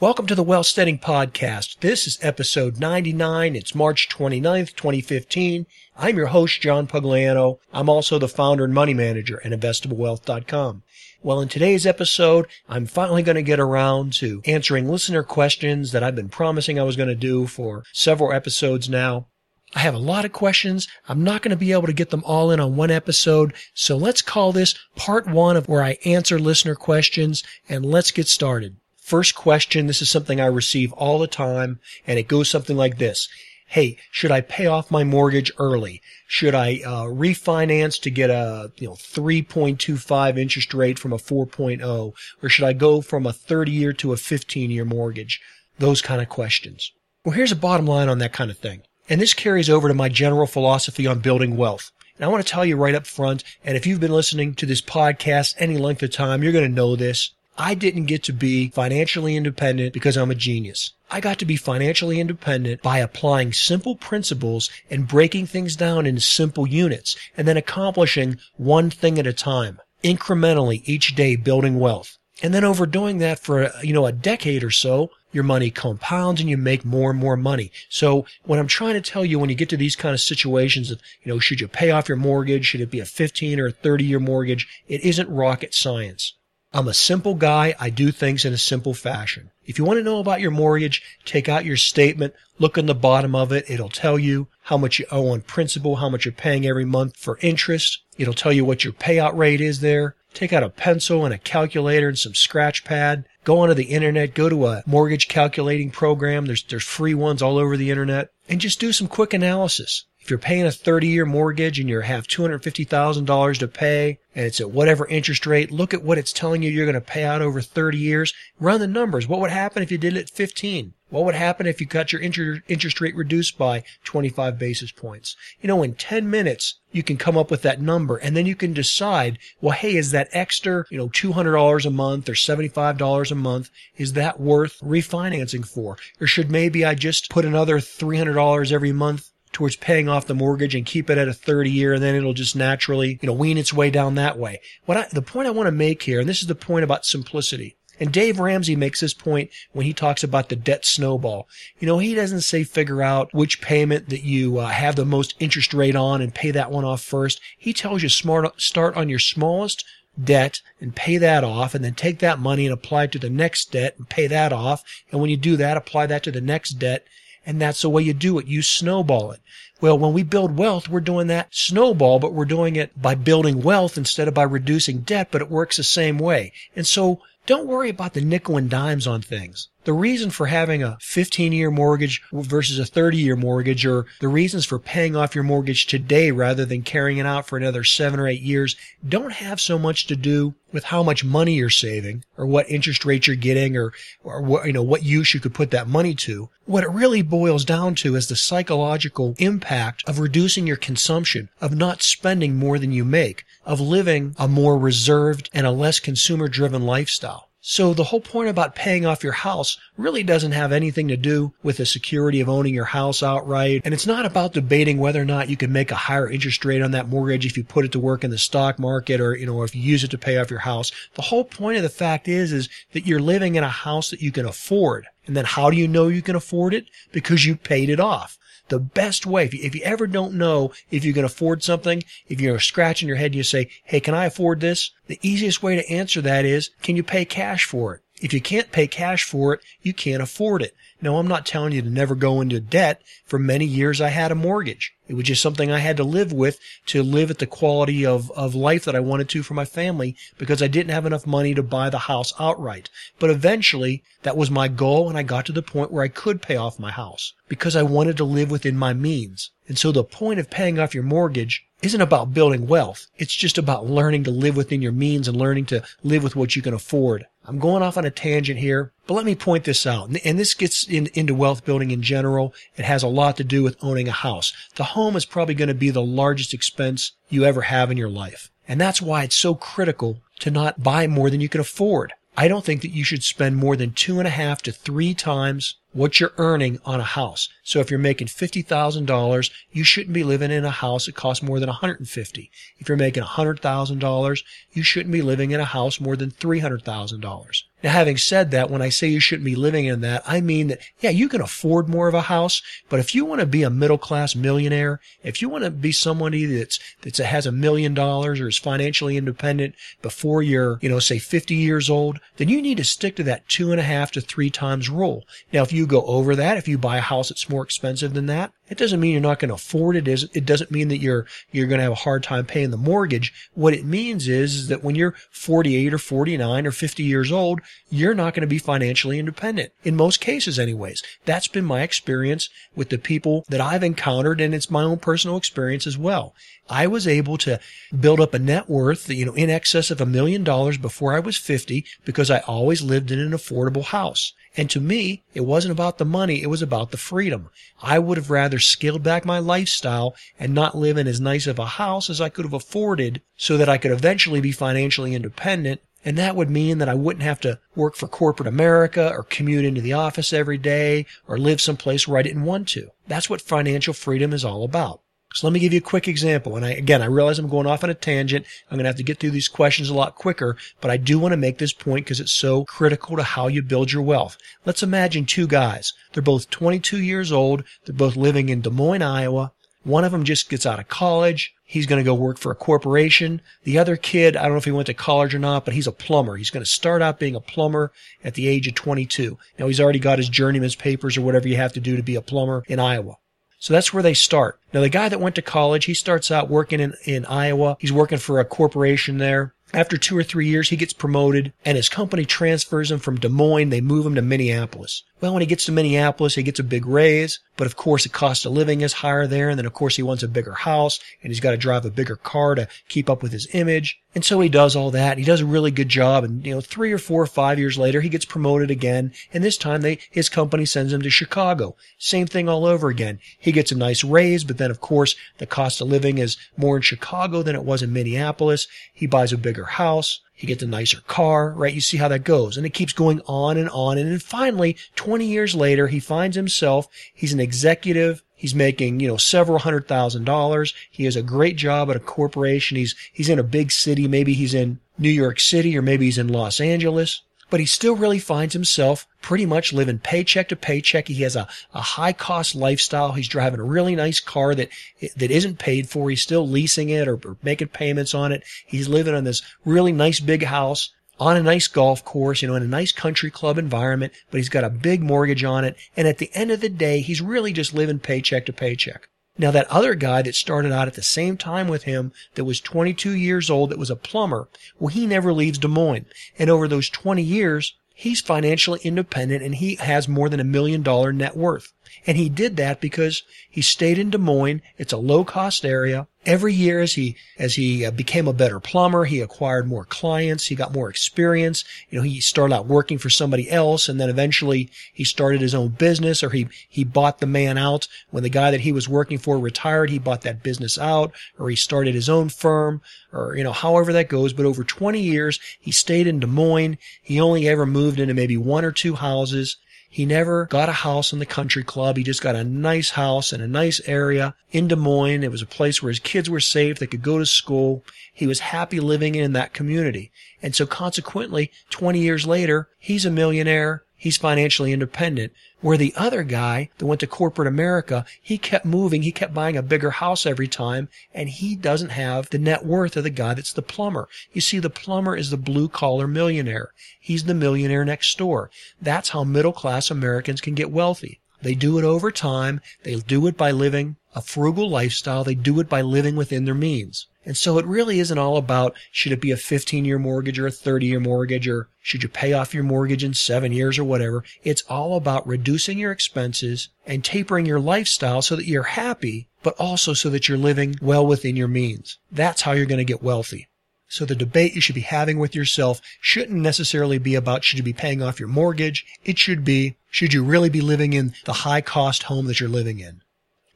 Welcome to the Wealthsteading Podcast. This is episode 99. It's March 29th, 2015. I'm your host, John Pugliano. I'm also the founder and money manager at investablewealth.com. Well, in today's episode, I'm finally going to get around to answering listener questions that I've been promising I was going to do for several episodes now. I have a lot of questions. I'm not going to be able to get them all in on one episode. So let's call this part one of where I answer listener questions and let's get started. First question. This is something I receive all the time and it goes something like this. Hey, should I pay off my mortgage early? Should I uh, refinance to get a you know 3.25 interest rate from a 4.0, or should I go from a 30 year to a 15 year mortgage? Those kind of questions. Well, here's a bottom line on that kind of thing. And this carries over to my general philosophy on building wealth. And I want to tell you right up front, and if you've been listening to this podcast any length of time, you're going to know this. I didn't get to be financially independent because I'm a genius. I got to be financially independent by applying simple principles and breaking things down into simple units and then accomplishing one thing at a time, incrementally each day building wealth. And then overdoing that for, you know, a decade or so, your money compounds and you make more and more money. So what I'm trying to tell you when you get to these kind of situations of, you know, should you pay off your mortgage? Should it be a 15 or a 30 year mortgage? It isn't rocket science. I'm a simple guy. I do things in a simple fashion. If you want to know about your mortgage, take out your statement, look in the bottom of it. It'll tell you how much you owe on principal, how much you're paying every month for interest. It'll tell you what your payout rate is there. Take out a pencil and a calculator and some scratch pad. Go onto the internet, go to a mortgage calculating program. There's, there's free ones all over the internet and just do some quick analysis. If you're paying a 30 year mortgage and you have $250,000 to pay and it's at whatever interest rate, look at what it's telling you you're going to pay out over 30 years. Run the numbers. What would happen if you did it at 15? What would happen if you got your inter- interest rate reduced by 25 basis points? You know, in 10 minutes, you can come up with that number and then you can decide, well, hey, is that extra, you know, $200 a month or $75 a month, is that worth refinancing for? Or should maybe I just put another $300 every month towards paying off the mortgage and keep it at a 30 year and then it'll just naturally, you know, wean its way down that way. What I, the point I want to make here, and this is the point about simplicity. And Dave Ramsey makes this point when he talks about the debt snowball. You know, he doesn't say figure out which payment that you uh, have the most interest rate on and pay that one off first. He tells you smart, start on your smallest debt and pay that off and then take that money and apply it to the next debt and pay that off. And when you do that, apply that to the next debt and that's the way you do it. You snowball it. Well, when we build wealth, we're doing that snowball, but we're doing it by building wealth instead of by reducing debt, but it works the same way. And so don't worry about the nickel and dimes on things. The reason for having a 15 year mortgage versus a 30 year mortgage or the reasons for paying off your mortgage today rather than carrying it out for another seven or eight years don't have so much to do with how much money you're saving or what interest rate you're getting or, or what, you know, what use you could put that money to. What it really boils down to is the psychological impact of reducing your consumption, of not spending more than you make, of living a more reserved and a less consumer driven lifestyle. So the whole point about paying off your house really doesn't have anything to do with the security of owning your house outright. And it's not about debating whether or not you can make a higher interest rate on that mortgage if you put it to work in the stock market or, you know, if you use it to pay off your house. The whole point of the fact is, is that you're living in a house that you can afford. And then how do you know you can afford it? Because you paid it off the best way, if you, if you ever don't know if you can afford something, if you're scratching your head and you say, Hey, can I afford this? The easiest way to answer that is, can you pay cash for it? If you can't pay cash for it, you can't afford it. Now, I'm not telling you to never go into debt. For many years, I had a mortgage. It was just something I had to live with to live at the quality of, of life that I wanted to for my family because I didn't have enough money to buy the house outright. But eventually that was my goal and I got to the point where I could pay off my house because I wanted to live within my means. And so the point of paying off your mortgage isn't about building wealth. It's just about learning to live within your means and learning to live with what you can afford. I'm going off on a tangent here, but let me point this out. And this gets in, into wealth building in general. It has a lot to do with owning a house. The home is probably going to be the largest expense you ever have in your life. And that's why it's so critical to not buy more than you can afford. I don't think that you should spend more than two and a half to three times what you're earning on a house. So if you're making $50,000, you shouldn't be living in a house that costs more than 150. If you're making $100,000, you shouldn't be living in a house more than $300,000. Now, having said that, when I say you shouldn't be living in that, I mean that, yeah, you can afford more of a house, but if you want to be a middle class millionaire, if you want to be somebody that's, that has a million dollars or is financially independent before you're, you know, say 50 years old, then you need to stick to that two and a half to three times rule. Now, if you go over that, if you buy a house that's more expensive than that, it doesn't mean you're not going to afford it. It doesn't mean that you're, you're going to have a hard time paying the mortgage. What it means is, is that when you're 48 or 49 or 50 years old, you're not going to be financially independent. In most cases, anyways. That's been my experience with the people that I've encountered and it's my own personal experience as well. I was able to build up a net worth, that you know, in excess of a million dollars before I was 50 because I always lived in an affordable house. And to me, it wasn't about the money, it was about the freedom. I would have rather scaled back my lifestyle and not live in as nice of a house as I could have afforded so that I could eventually be financially independent. And that would mean that I wouldn't have to work for corporate America or commute into the office every day or live someplace where I didn't want to. That's what financial freedom is all about. So let me give you a quick example. And I, again, I realize I'm going off on a tangent. I'm going to have to get through these questions a lot quicker, but I do want to make this point because it's so critical to how you build your wealth. Let's imagine two guys. They're both 22 years old. They're both living in Des Moines, Iowa. One of them just gets out of college. He's going to go work for a corporation. The other kid, I don't know if he went to college or not, but he's a plumber. He's going to start out being a plumber at the age of 22. Now he's already got his journeyman's papers or whatever you have to do to be a plumber in Iowa. So that's where they start. Now, the guy that went to college, he starts out working in, in Iowa. He's working for a corporation there. After two or three years, he gets promoted and his company transfers him from Des Moines. They move him to Minneapolis. Well, when he gets to Minneapolis, he gets a big raise, but of course the cost of living is higher there. And then of course he wants a bigger house and he's got to drive a bigger car to keep up with his image. And so he does all that. He does a really good job. And, you know, three or four or five years later, he gets promoted again. And this time they, his company sends him to Chicago. Same thing all over again. He gets a nice raise, but then of course the cost of living is more in Chicago than it was in Minneapolis. He buys a bigger house. He gets a nicer car, right? You see how that goes. And it keeps going on and on. And then finally, 20 years later, he finds himself, he's an executive. He's making, you know, several hundred thousand dollars. He has a great job at a corporation. He's, he's in a big city. Maybe he's in New York City or maybe he's in Los Angeles but he still really finds himself pretty much living paycheck to paycheck. He has a, a high cost lifestyle. He's driving a really nice car that, that isn't paid for. He's still leasing it or, or making payments on it. He's living on this really nice big house on a nice golf course, you know, in a nice country club environment, but he's got a big mortgage on it. And at the end of the day, he's really just living paycheck to paycheck. Now that other guy that started out at the same time with him that was 22 years old that was a plumber, well, he never leaves Des Moines. And over those 20 years, he's financially independent and he has more than a million dollar net worth. And he did that because he stayed in Des Moines. It's a low cost area. Every year as he, as he uh, became a better plumber, he acquired more clients. He got more experience. You know, he started out working for somebody else and then eventually he started his own business or he, he bought the man out. When the guy that he was working for retired, he bought that business out or he started his own firm or, you know, however that goes. But over 20 years, he stayed in Des Moines. He only ever moved into maybe one or two houses. He never got a house in the country club. He just got a nice house in a nice area in Des Moines. It was a place where his kids were safe. They could go to school. He was happy living in that community. And so consequently, 20 years later, he's a millionaire. He's financially independent. Where the other guy that went to corporate America, he kept moving. He kept buying a bigger house every time and he doesn't have the net worth of the guy that's the plumber. You see, the plumber is the blue collar millionaire. He's the millionaire next door. That's how middle class Americans can get wealthy. They do it over time. They do it by living a frugal lifestyle. They do it by living within their means. And so it really isn't all about should it be a 15 year mortgage or a 30 year mortgage or should you pay off your mortgage in seven years or whatever. It's all about reducing your expenses and tapering your lifestyle so that you're happy, but also so that you're living well within your means. That's how you're going to get wealthy. So the debate you should be having with yourself shouldn't necessarily be about should you be paying off your mortgage. It should be should you really be living in the high cost home that you're living in.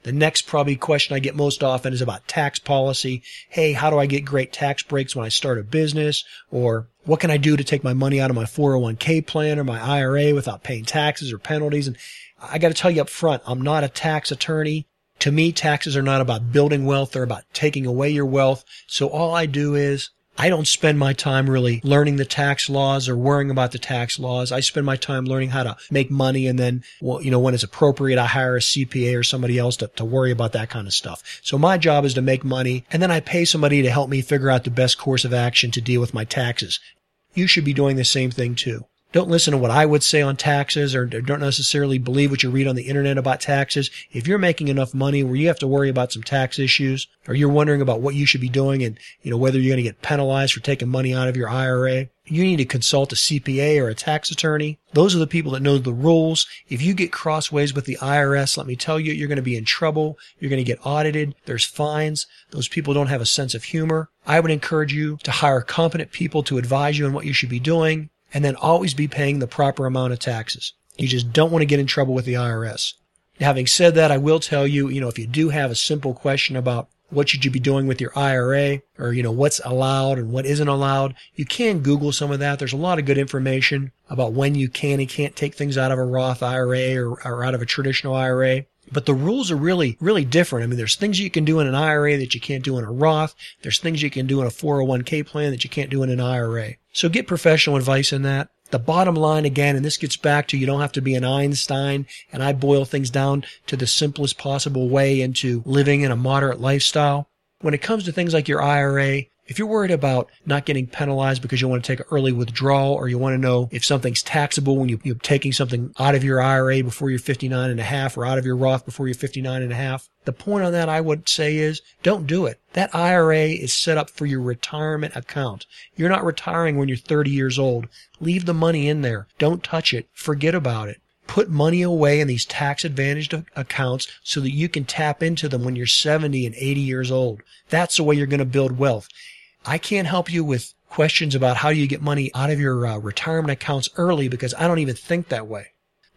The next probably question I get most often is about tax policy. Hey, how do I get great tax breaks when I start a business? Or what can I do to take my money out of my 401k plan or my IRA without paying taxes or penalties? And I got to tell you up front, I'm not a tax attorney. To me, taxes are not about building wealth. They're about taking away your wealth. So all I do is I don't spend my time really learning the tax laws or worrying about the tax laws. I spend my time learning how to make money and then, well, you know, when it's appropriate, I hire a CPA or somebody else to, to worry about that kind of stuff. So my job is to make money and then I pay somebody to help me figure out the best course of action to deal with my taxes. You should be doing the same thing too. Don't listen to what I would say on taxes or don't necessarily believe what you read on the internet about taxes. If you're making enough money where you have to worry about some tax issues or you're wondering about what you should be doing and, you know, whether you're going to get penalized for taking money out of your IRA, you need to consult a CPA or a tax attorney. Those are the people that know the rules. If you get crossways with the IRS, let me tell you, you're going to be in trouble. You're going to get audited. There's fines. Those people don't have a sense of humor. I would encourage you to hire competent people to advise you on what you should be doing and then always be paying the proper amount of taxes. You just don't want to get in trouble with the IRS. having said that, I will tell you, you know, if you do have a simple question about what should you be doing with your IRA or, you know, what's allowed and what isn't allowed, you can Google some of that. There's a lot of good information about when you can and can't take things out of a Roth IRA or, or out of a traditional IRA. But the rules are really, really different. I mean, there's things you can do in an IRA that you can't do in a Roth. There's things you can do in a 401k plan that you can't do in an IRA. So get professional advice in that. The bottom line again, and this gets back to you don't have to be an Einstein, and I boil things down to the simplest possible way into living in a moderate lifestyle. When it comes to things like your IRA, if you're worried about not getting penalized because you want to take an early withdrawal or you want to know if something's taxable when you, are taking something out of your IRA before you're 59 and a half or out of your Roth before you're 59 and a half, the point on that I would say is don't do it. That IRA is set up for your retirement account. You're not retiring when you're 30 years old. Leave the money in there. Don't touch it. Forget about it put money away in these tax advantaged accounts so that you can tap into them when you're 70 and 80 years old. That's the way you're going to build wealth. I can't help you with questions about how you get money out of your uh, retirement accounts early because I don't even think that way.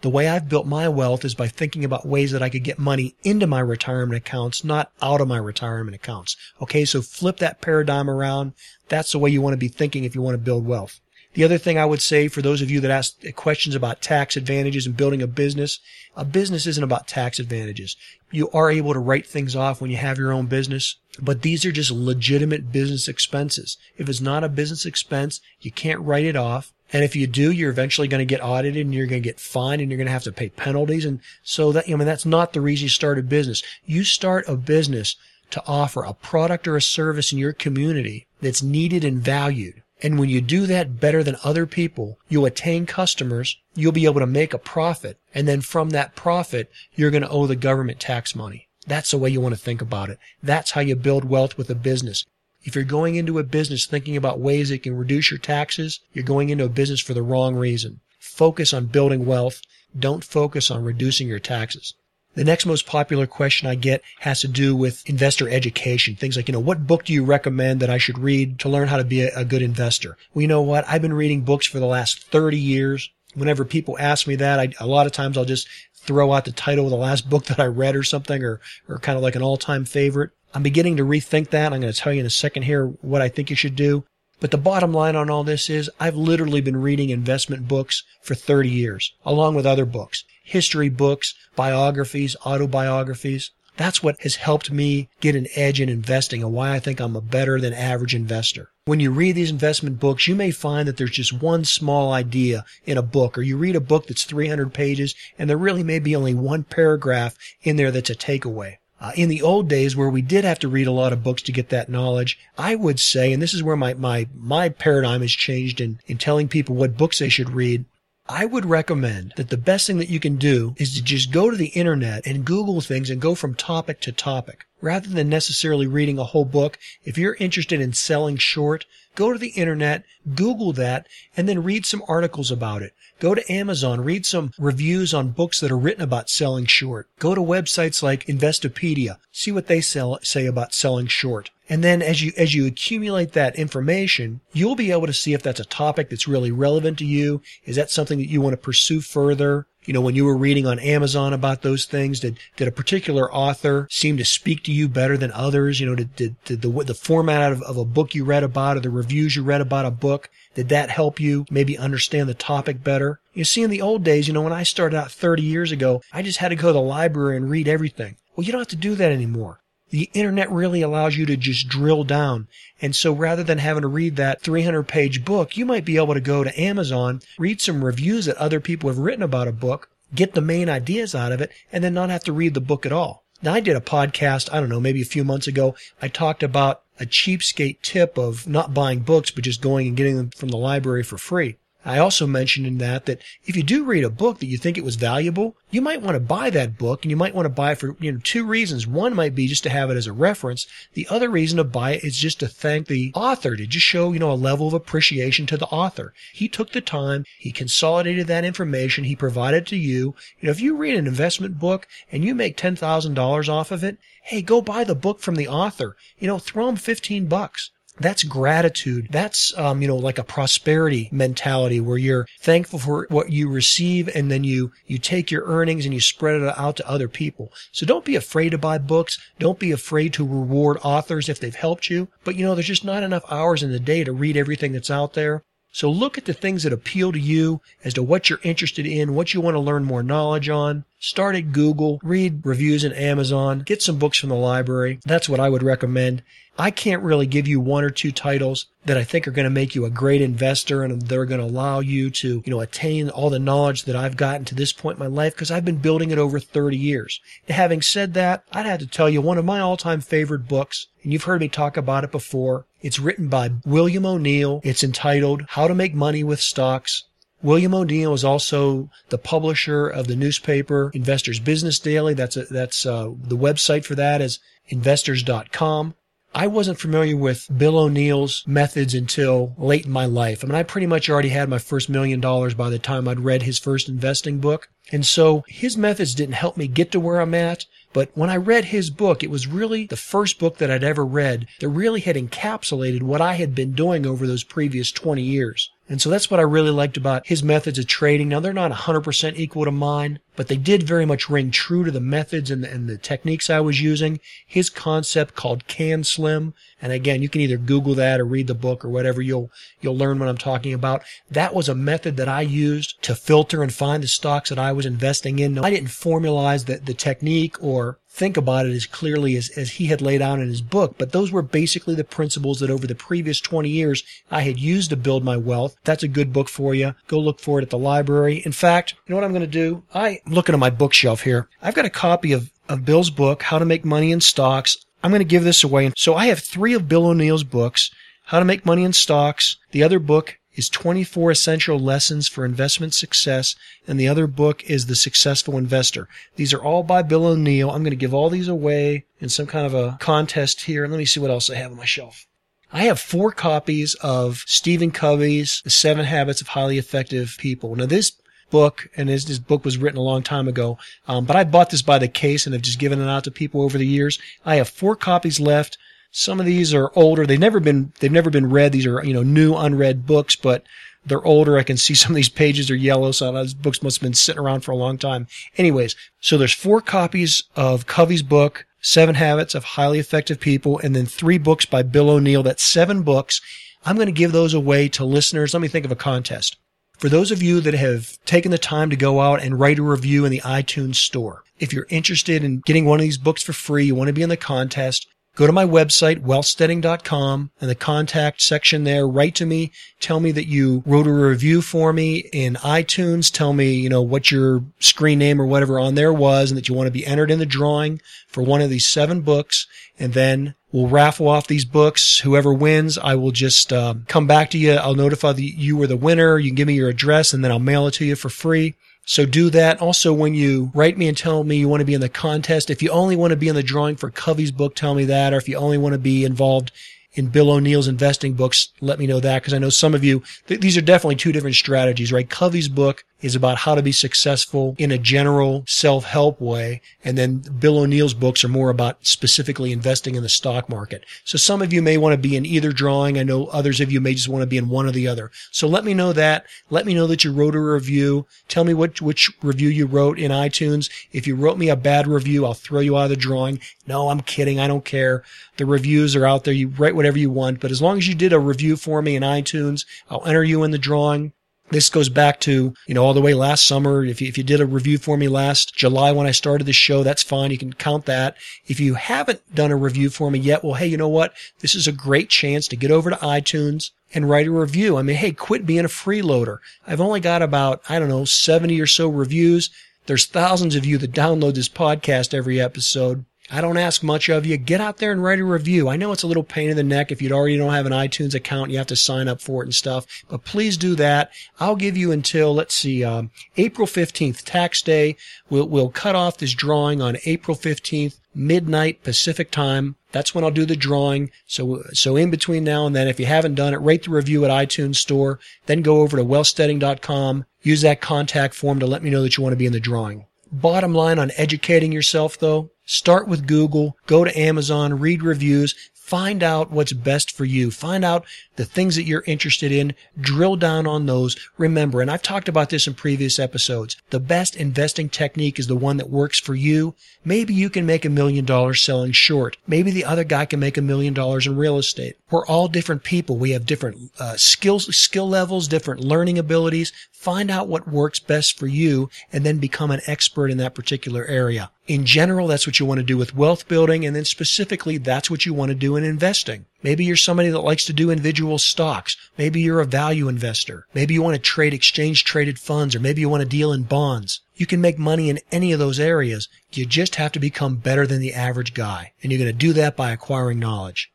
The way I've built my wealth is by thinking about ways that I could get money into my retirement accounts, not out of my retirement accounts. Okay, so flip that paradigm around. That's the way you want to be thinking if you want to build wealth. The other thing I would say for those of you that ask questions about tax advantages and building a business, a business isn't about tax advantages. You are able to write things off when you have your own business, but these are just legitimate business expenses. If it's not a business expense, you can't write it off. And if you do, you're eventually going to get audited and you're going to get fined and you're going to have to pay penalties. And so that, I mean, that's not the reason you start a business. You start a business to offer a product or a service in your community that's needed and valued. And when you do that better than other people, you'll attain customers, you'll be able to make a profit, and then from that profit, you're going to owe the government tax money. That's the way you want to think about it. That's how you build wealth with a business. If you're going into a business thinking about ways that can reduce your taxes, you're going into a business for the wrong reason. Focus on building wealth. Don't focus on reducing your taxes. The next most popular question I get has to do with investor education. Things like, you know, what book do you recommend that I should read to learn how to be a, a good investor? Well, you know what? I've been reading books for the last 30 years. Whenever people ask me that, I, a lot of times I'll just throw out the title of the last book that I read or something or, or kind of like an all time favorite. I'm beginning to rethink that. I'm going to tell you in a second here what I think you should do. But the bottom line on all this is I've literally been reading investment books for 30 years, along with other books history books, biographies, autobiographies. That's what has helped me get an edge in investing and why I think I'm a better than average investor. When you read these investment books, you may find that there's just one small idea in a book, or you read a book that's 300 pages and there really may be only one paragraph in there that's a takeaway. Uh, in the old days where we did have to read a lot of books to get that knowledge, I would say, and this is where my, my, my paradigm has changed in, in telling people what books they should read. I would recommend that the best thing that you can do is to just go to the internet and Google things and go from topic to topic rather than necessarily reading a whole book. If you're interested in selling short, go to the internet, Google that, and then read some articles about it. Go to Amazon, read some reviews on books that are written about selling short. Go to websites like Investopedia, see what they sell, say about selling short. And then as you, as you accumulate that information, you'll be able to see if that's a topic that's really relevant to you. Is that something that you want to pursue further? You know, when you were reading on Amazon about those things, did, did a particular author seem to speak to you better than others? You know, did, did, did the, the format of, of a book you read about or the reviews you read about a book, did that help you maybe understand the topic better? You see, in the old days, you know, when I started out 30 years ago, I just had to go to the library and read everything. Well, you don't have to do that anymore. The internet really allows you to just drill down. And so rather than having to read that 300 page book, you might be able to go to Amazon, read some reviews that other people have written about a book, get the main ideas out of it, and then not have to read the book at all. Now I did a podcast, I don't know, maybe a few months ago. I talked about a cheapskate tip of not buying books, but just going and getting them from the library for free. I also mentioned in that that if you do read a book that you think it was valuable, you might want to buy that book and you might want to buy it for, you know, two reasons. One might be just to have it as a reference. The other reason to buy it is just to thank the author, to just show, you know, a level of appreciation to the author. He took the time, he consolidated that information, he provided to you. You know, if you read an investment book and you make $10,000 off of it, hey, go buy the book from the author. You know, throw him 15 bucks. That's gratitude. That's, um, you know, like a prosperity mentality where you're thankful for what you receive and then you, you take your earnings and you spread it out to other people. So don't be afraid to buy books. Don't be afraid to reward authors if they've helped you. But you know, there's just not enough hours in the day to read everything that's out there. So look at the things that appeal to you as to what you're interested in, what you want to learn more knowledge on. Start at Google, read reviews in Amazon, get some books from the library. That's what I would recommend. I can't really give you one or two titles that I think are going to make you a great investor and they're going to allow you to, you know, attain all the knowledge that I've gotten to this point in my life because I've been building it over 30 years. Having said that, I'd have to tell you one of my all-time favorite books, and you've heard me talk about it before. It's written by William O'Neill. It's entitled How to Make Money with Stocks. William O'Neill is also the publisher of the newspaper Investors Business Daily. That's a, that's uh, the website for that is investors.com. I wasn't familiar with Bill O'Neill's methods until late in my life. I mean, I pretty much already had my first million dollars by the time I'd read his first investing book. And so his methods didn't help me get to where I'm at. But when I read his book, it was really the first book that I'd ever read that really had encapsulated what I had been doing over those previous 20 years. And so that's what I really liked about his methods of trading. Now they're not 100% equal to mine, but they did very much ring true to the methods and the, and the techniques I was using. His concept called Can Slim. And again, you can either Google that or read the book or whatever. You'll, you'll learn what I'm talking about. That was a method that I used to filter and find the stocks that I was investing in. I didn't formalize the, the technique or think about it as clearly as, as he had laid out in his book, but those were basically the principles that over the previous 20 years I had used to build my wealth. That's a good book for you. Go look for it at the library. In fact, you know what I'm going to do? I, am looking at my bookshelf here. I've got a copy of, of Bill's book, How to Make Money in Stocks. I'm going to give this away. So I have three of Bill O'Neill's books, How to Make Money in Stocks. The other book is 24 Essential Lessons for Investment Success, and the other book is The Successful Investor. These are all by Bill O'Neill. I'm going to give all these away in some kind of a contest here. And Let me see what else I have on my shelf. I have four copies of Stephen Covey's The Seven Habits of Highly Effective People. Now, this book, and this, this book was written a long time ago, um, but I bought this by the case and have just given it out to people over the years. I have four copies left. Some of these are older. They've never been, they've never been read. These are, you know, new unread books, but they're older. I can see some of these pages are yellow. So those books must have been sitting around for a long time. Anyways, so there's four copies of Covey's book, Seven Habits of Highly Effective People, and then three books by Bill O'Neill. That's seven books. I'm going to give those away to listeners. Let me think of a contest. For those of you that have taken the time to go out and write a review in the iTunes store, if you're interested in getting one of these books for free, you want to be in the contest, Go to my website, wealthsteading.com, and the contact section there. Write to me. Tell me that you wrote a review for me in iTunes. Tell me, you know, what your screen name or whatever on there was and that you want to be entered in the drawing for one of these seven books. And then we'll raffle off these books. Whoever wins, I will just um, come back to you. I'll notify that you were the winner. You can give me your address and then I'll mail it to you for free. So do that. Also, when you write me and tell me you want to be in the contest, if you only want to be in the drawing for Covey's book, tell me that. Or if you only want to be involved in Bill O'Neill's investing books, let me know that because I know some of you, th- these are definitely two different strategies, right? Covey's book is about how to be successful in a general self-help way. And then Bill O'Neill's books are more about specifically investing in the stock market. So some of you may want to be in either drawing. I know others of you may just want to be in one or the other. So let me know that. Let me know that you wrote a review. Tell me what, which review you wrote in iTunes. If you wrote me a bad review, I'll throw you out of the drawing. No, I'm kidding. I don't care. The reviews are out there. You write whatever you want, but as long as you did a review for me in iTunes, I'll enter you in the drawing. This goes back to, you know, all the way last summer. If you, if you did a review for me last July when I started the show, that's fine. You can count that. If you haven't done a review for me yet, well, hey, you know what? This is a great chance to get over to iTunes and write a review. I mean, hey, quit being a freeloader. I've only got about, I don't know, 70 or so reviews. There's thousands of you that download this podcast every episode. I don't ask much of you. Get out there and write a review. I know it's a little pain in the neck if you already don't have an iTunes account. You have to sign up for it and stuff, but please do that. I'll give you until, let's see, um, April 15th, tax day. We'll, we'll cut off this drawing on April 15th, midnight Pacific time. That's when I'll do the drawing. So, so in between now and then, if you haven't done it, rate the review at iTunes store, then go over to wealthsteading.com, use that contact form to let me know that you want to be in the drawing. Bottom line on educating yourself though, start with Google, go to Amazon, read reviews, find out what's best for you. Find out the things that you're interested in, drill down on those. Remember, and I've talked about this in previous episodes, the best investing technique is the one that works for you. Maybe you can make a million dollars selling short. Maybe the other guy can make a million dollars in real estate. We're all different people. We have different uh, skills, skill levels, different learning abilities. Find out what works best for you and then become an expert in that particular area. In general, that's what you want to do with wealth building. And then specifically, that's what you want to do in investing. Maybe you're somebody that likes to do individual stocks. Maybe you're a value investor. Maybe you want to trade exchange traded funds or maybe you want to deal in bonds. You can make money in any of those areas. You just have to become better than the average guy. And you're going to do that by acquiring knowledge.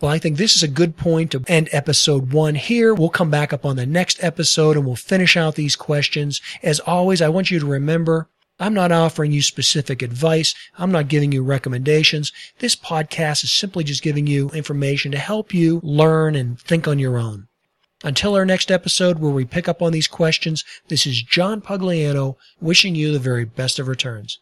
Well, I think this is a good point to end episode one here. We'll come back up on the next episode and we'll finish out these questions. As always, I want you to remember I'm not offering you specific advice. I'm not giving you recommendations. This podcast is simply just giving you information to help you learn and think on your own. Until our next episode where we pick up on these questions, this is John Pugliano wishing you the very best of returns.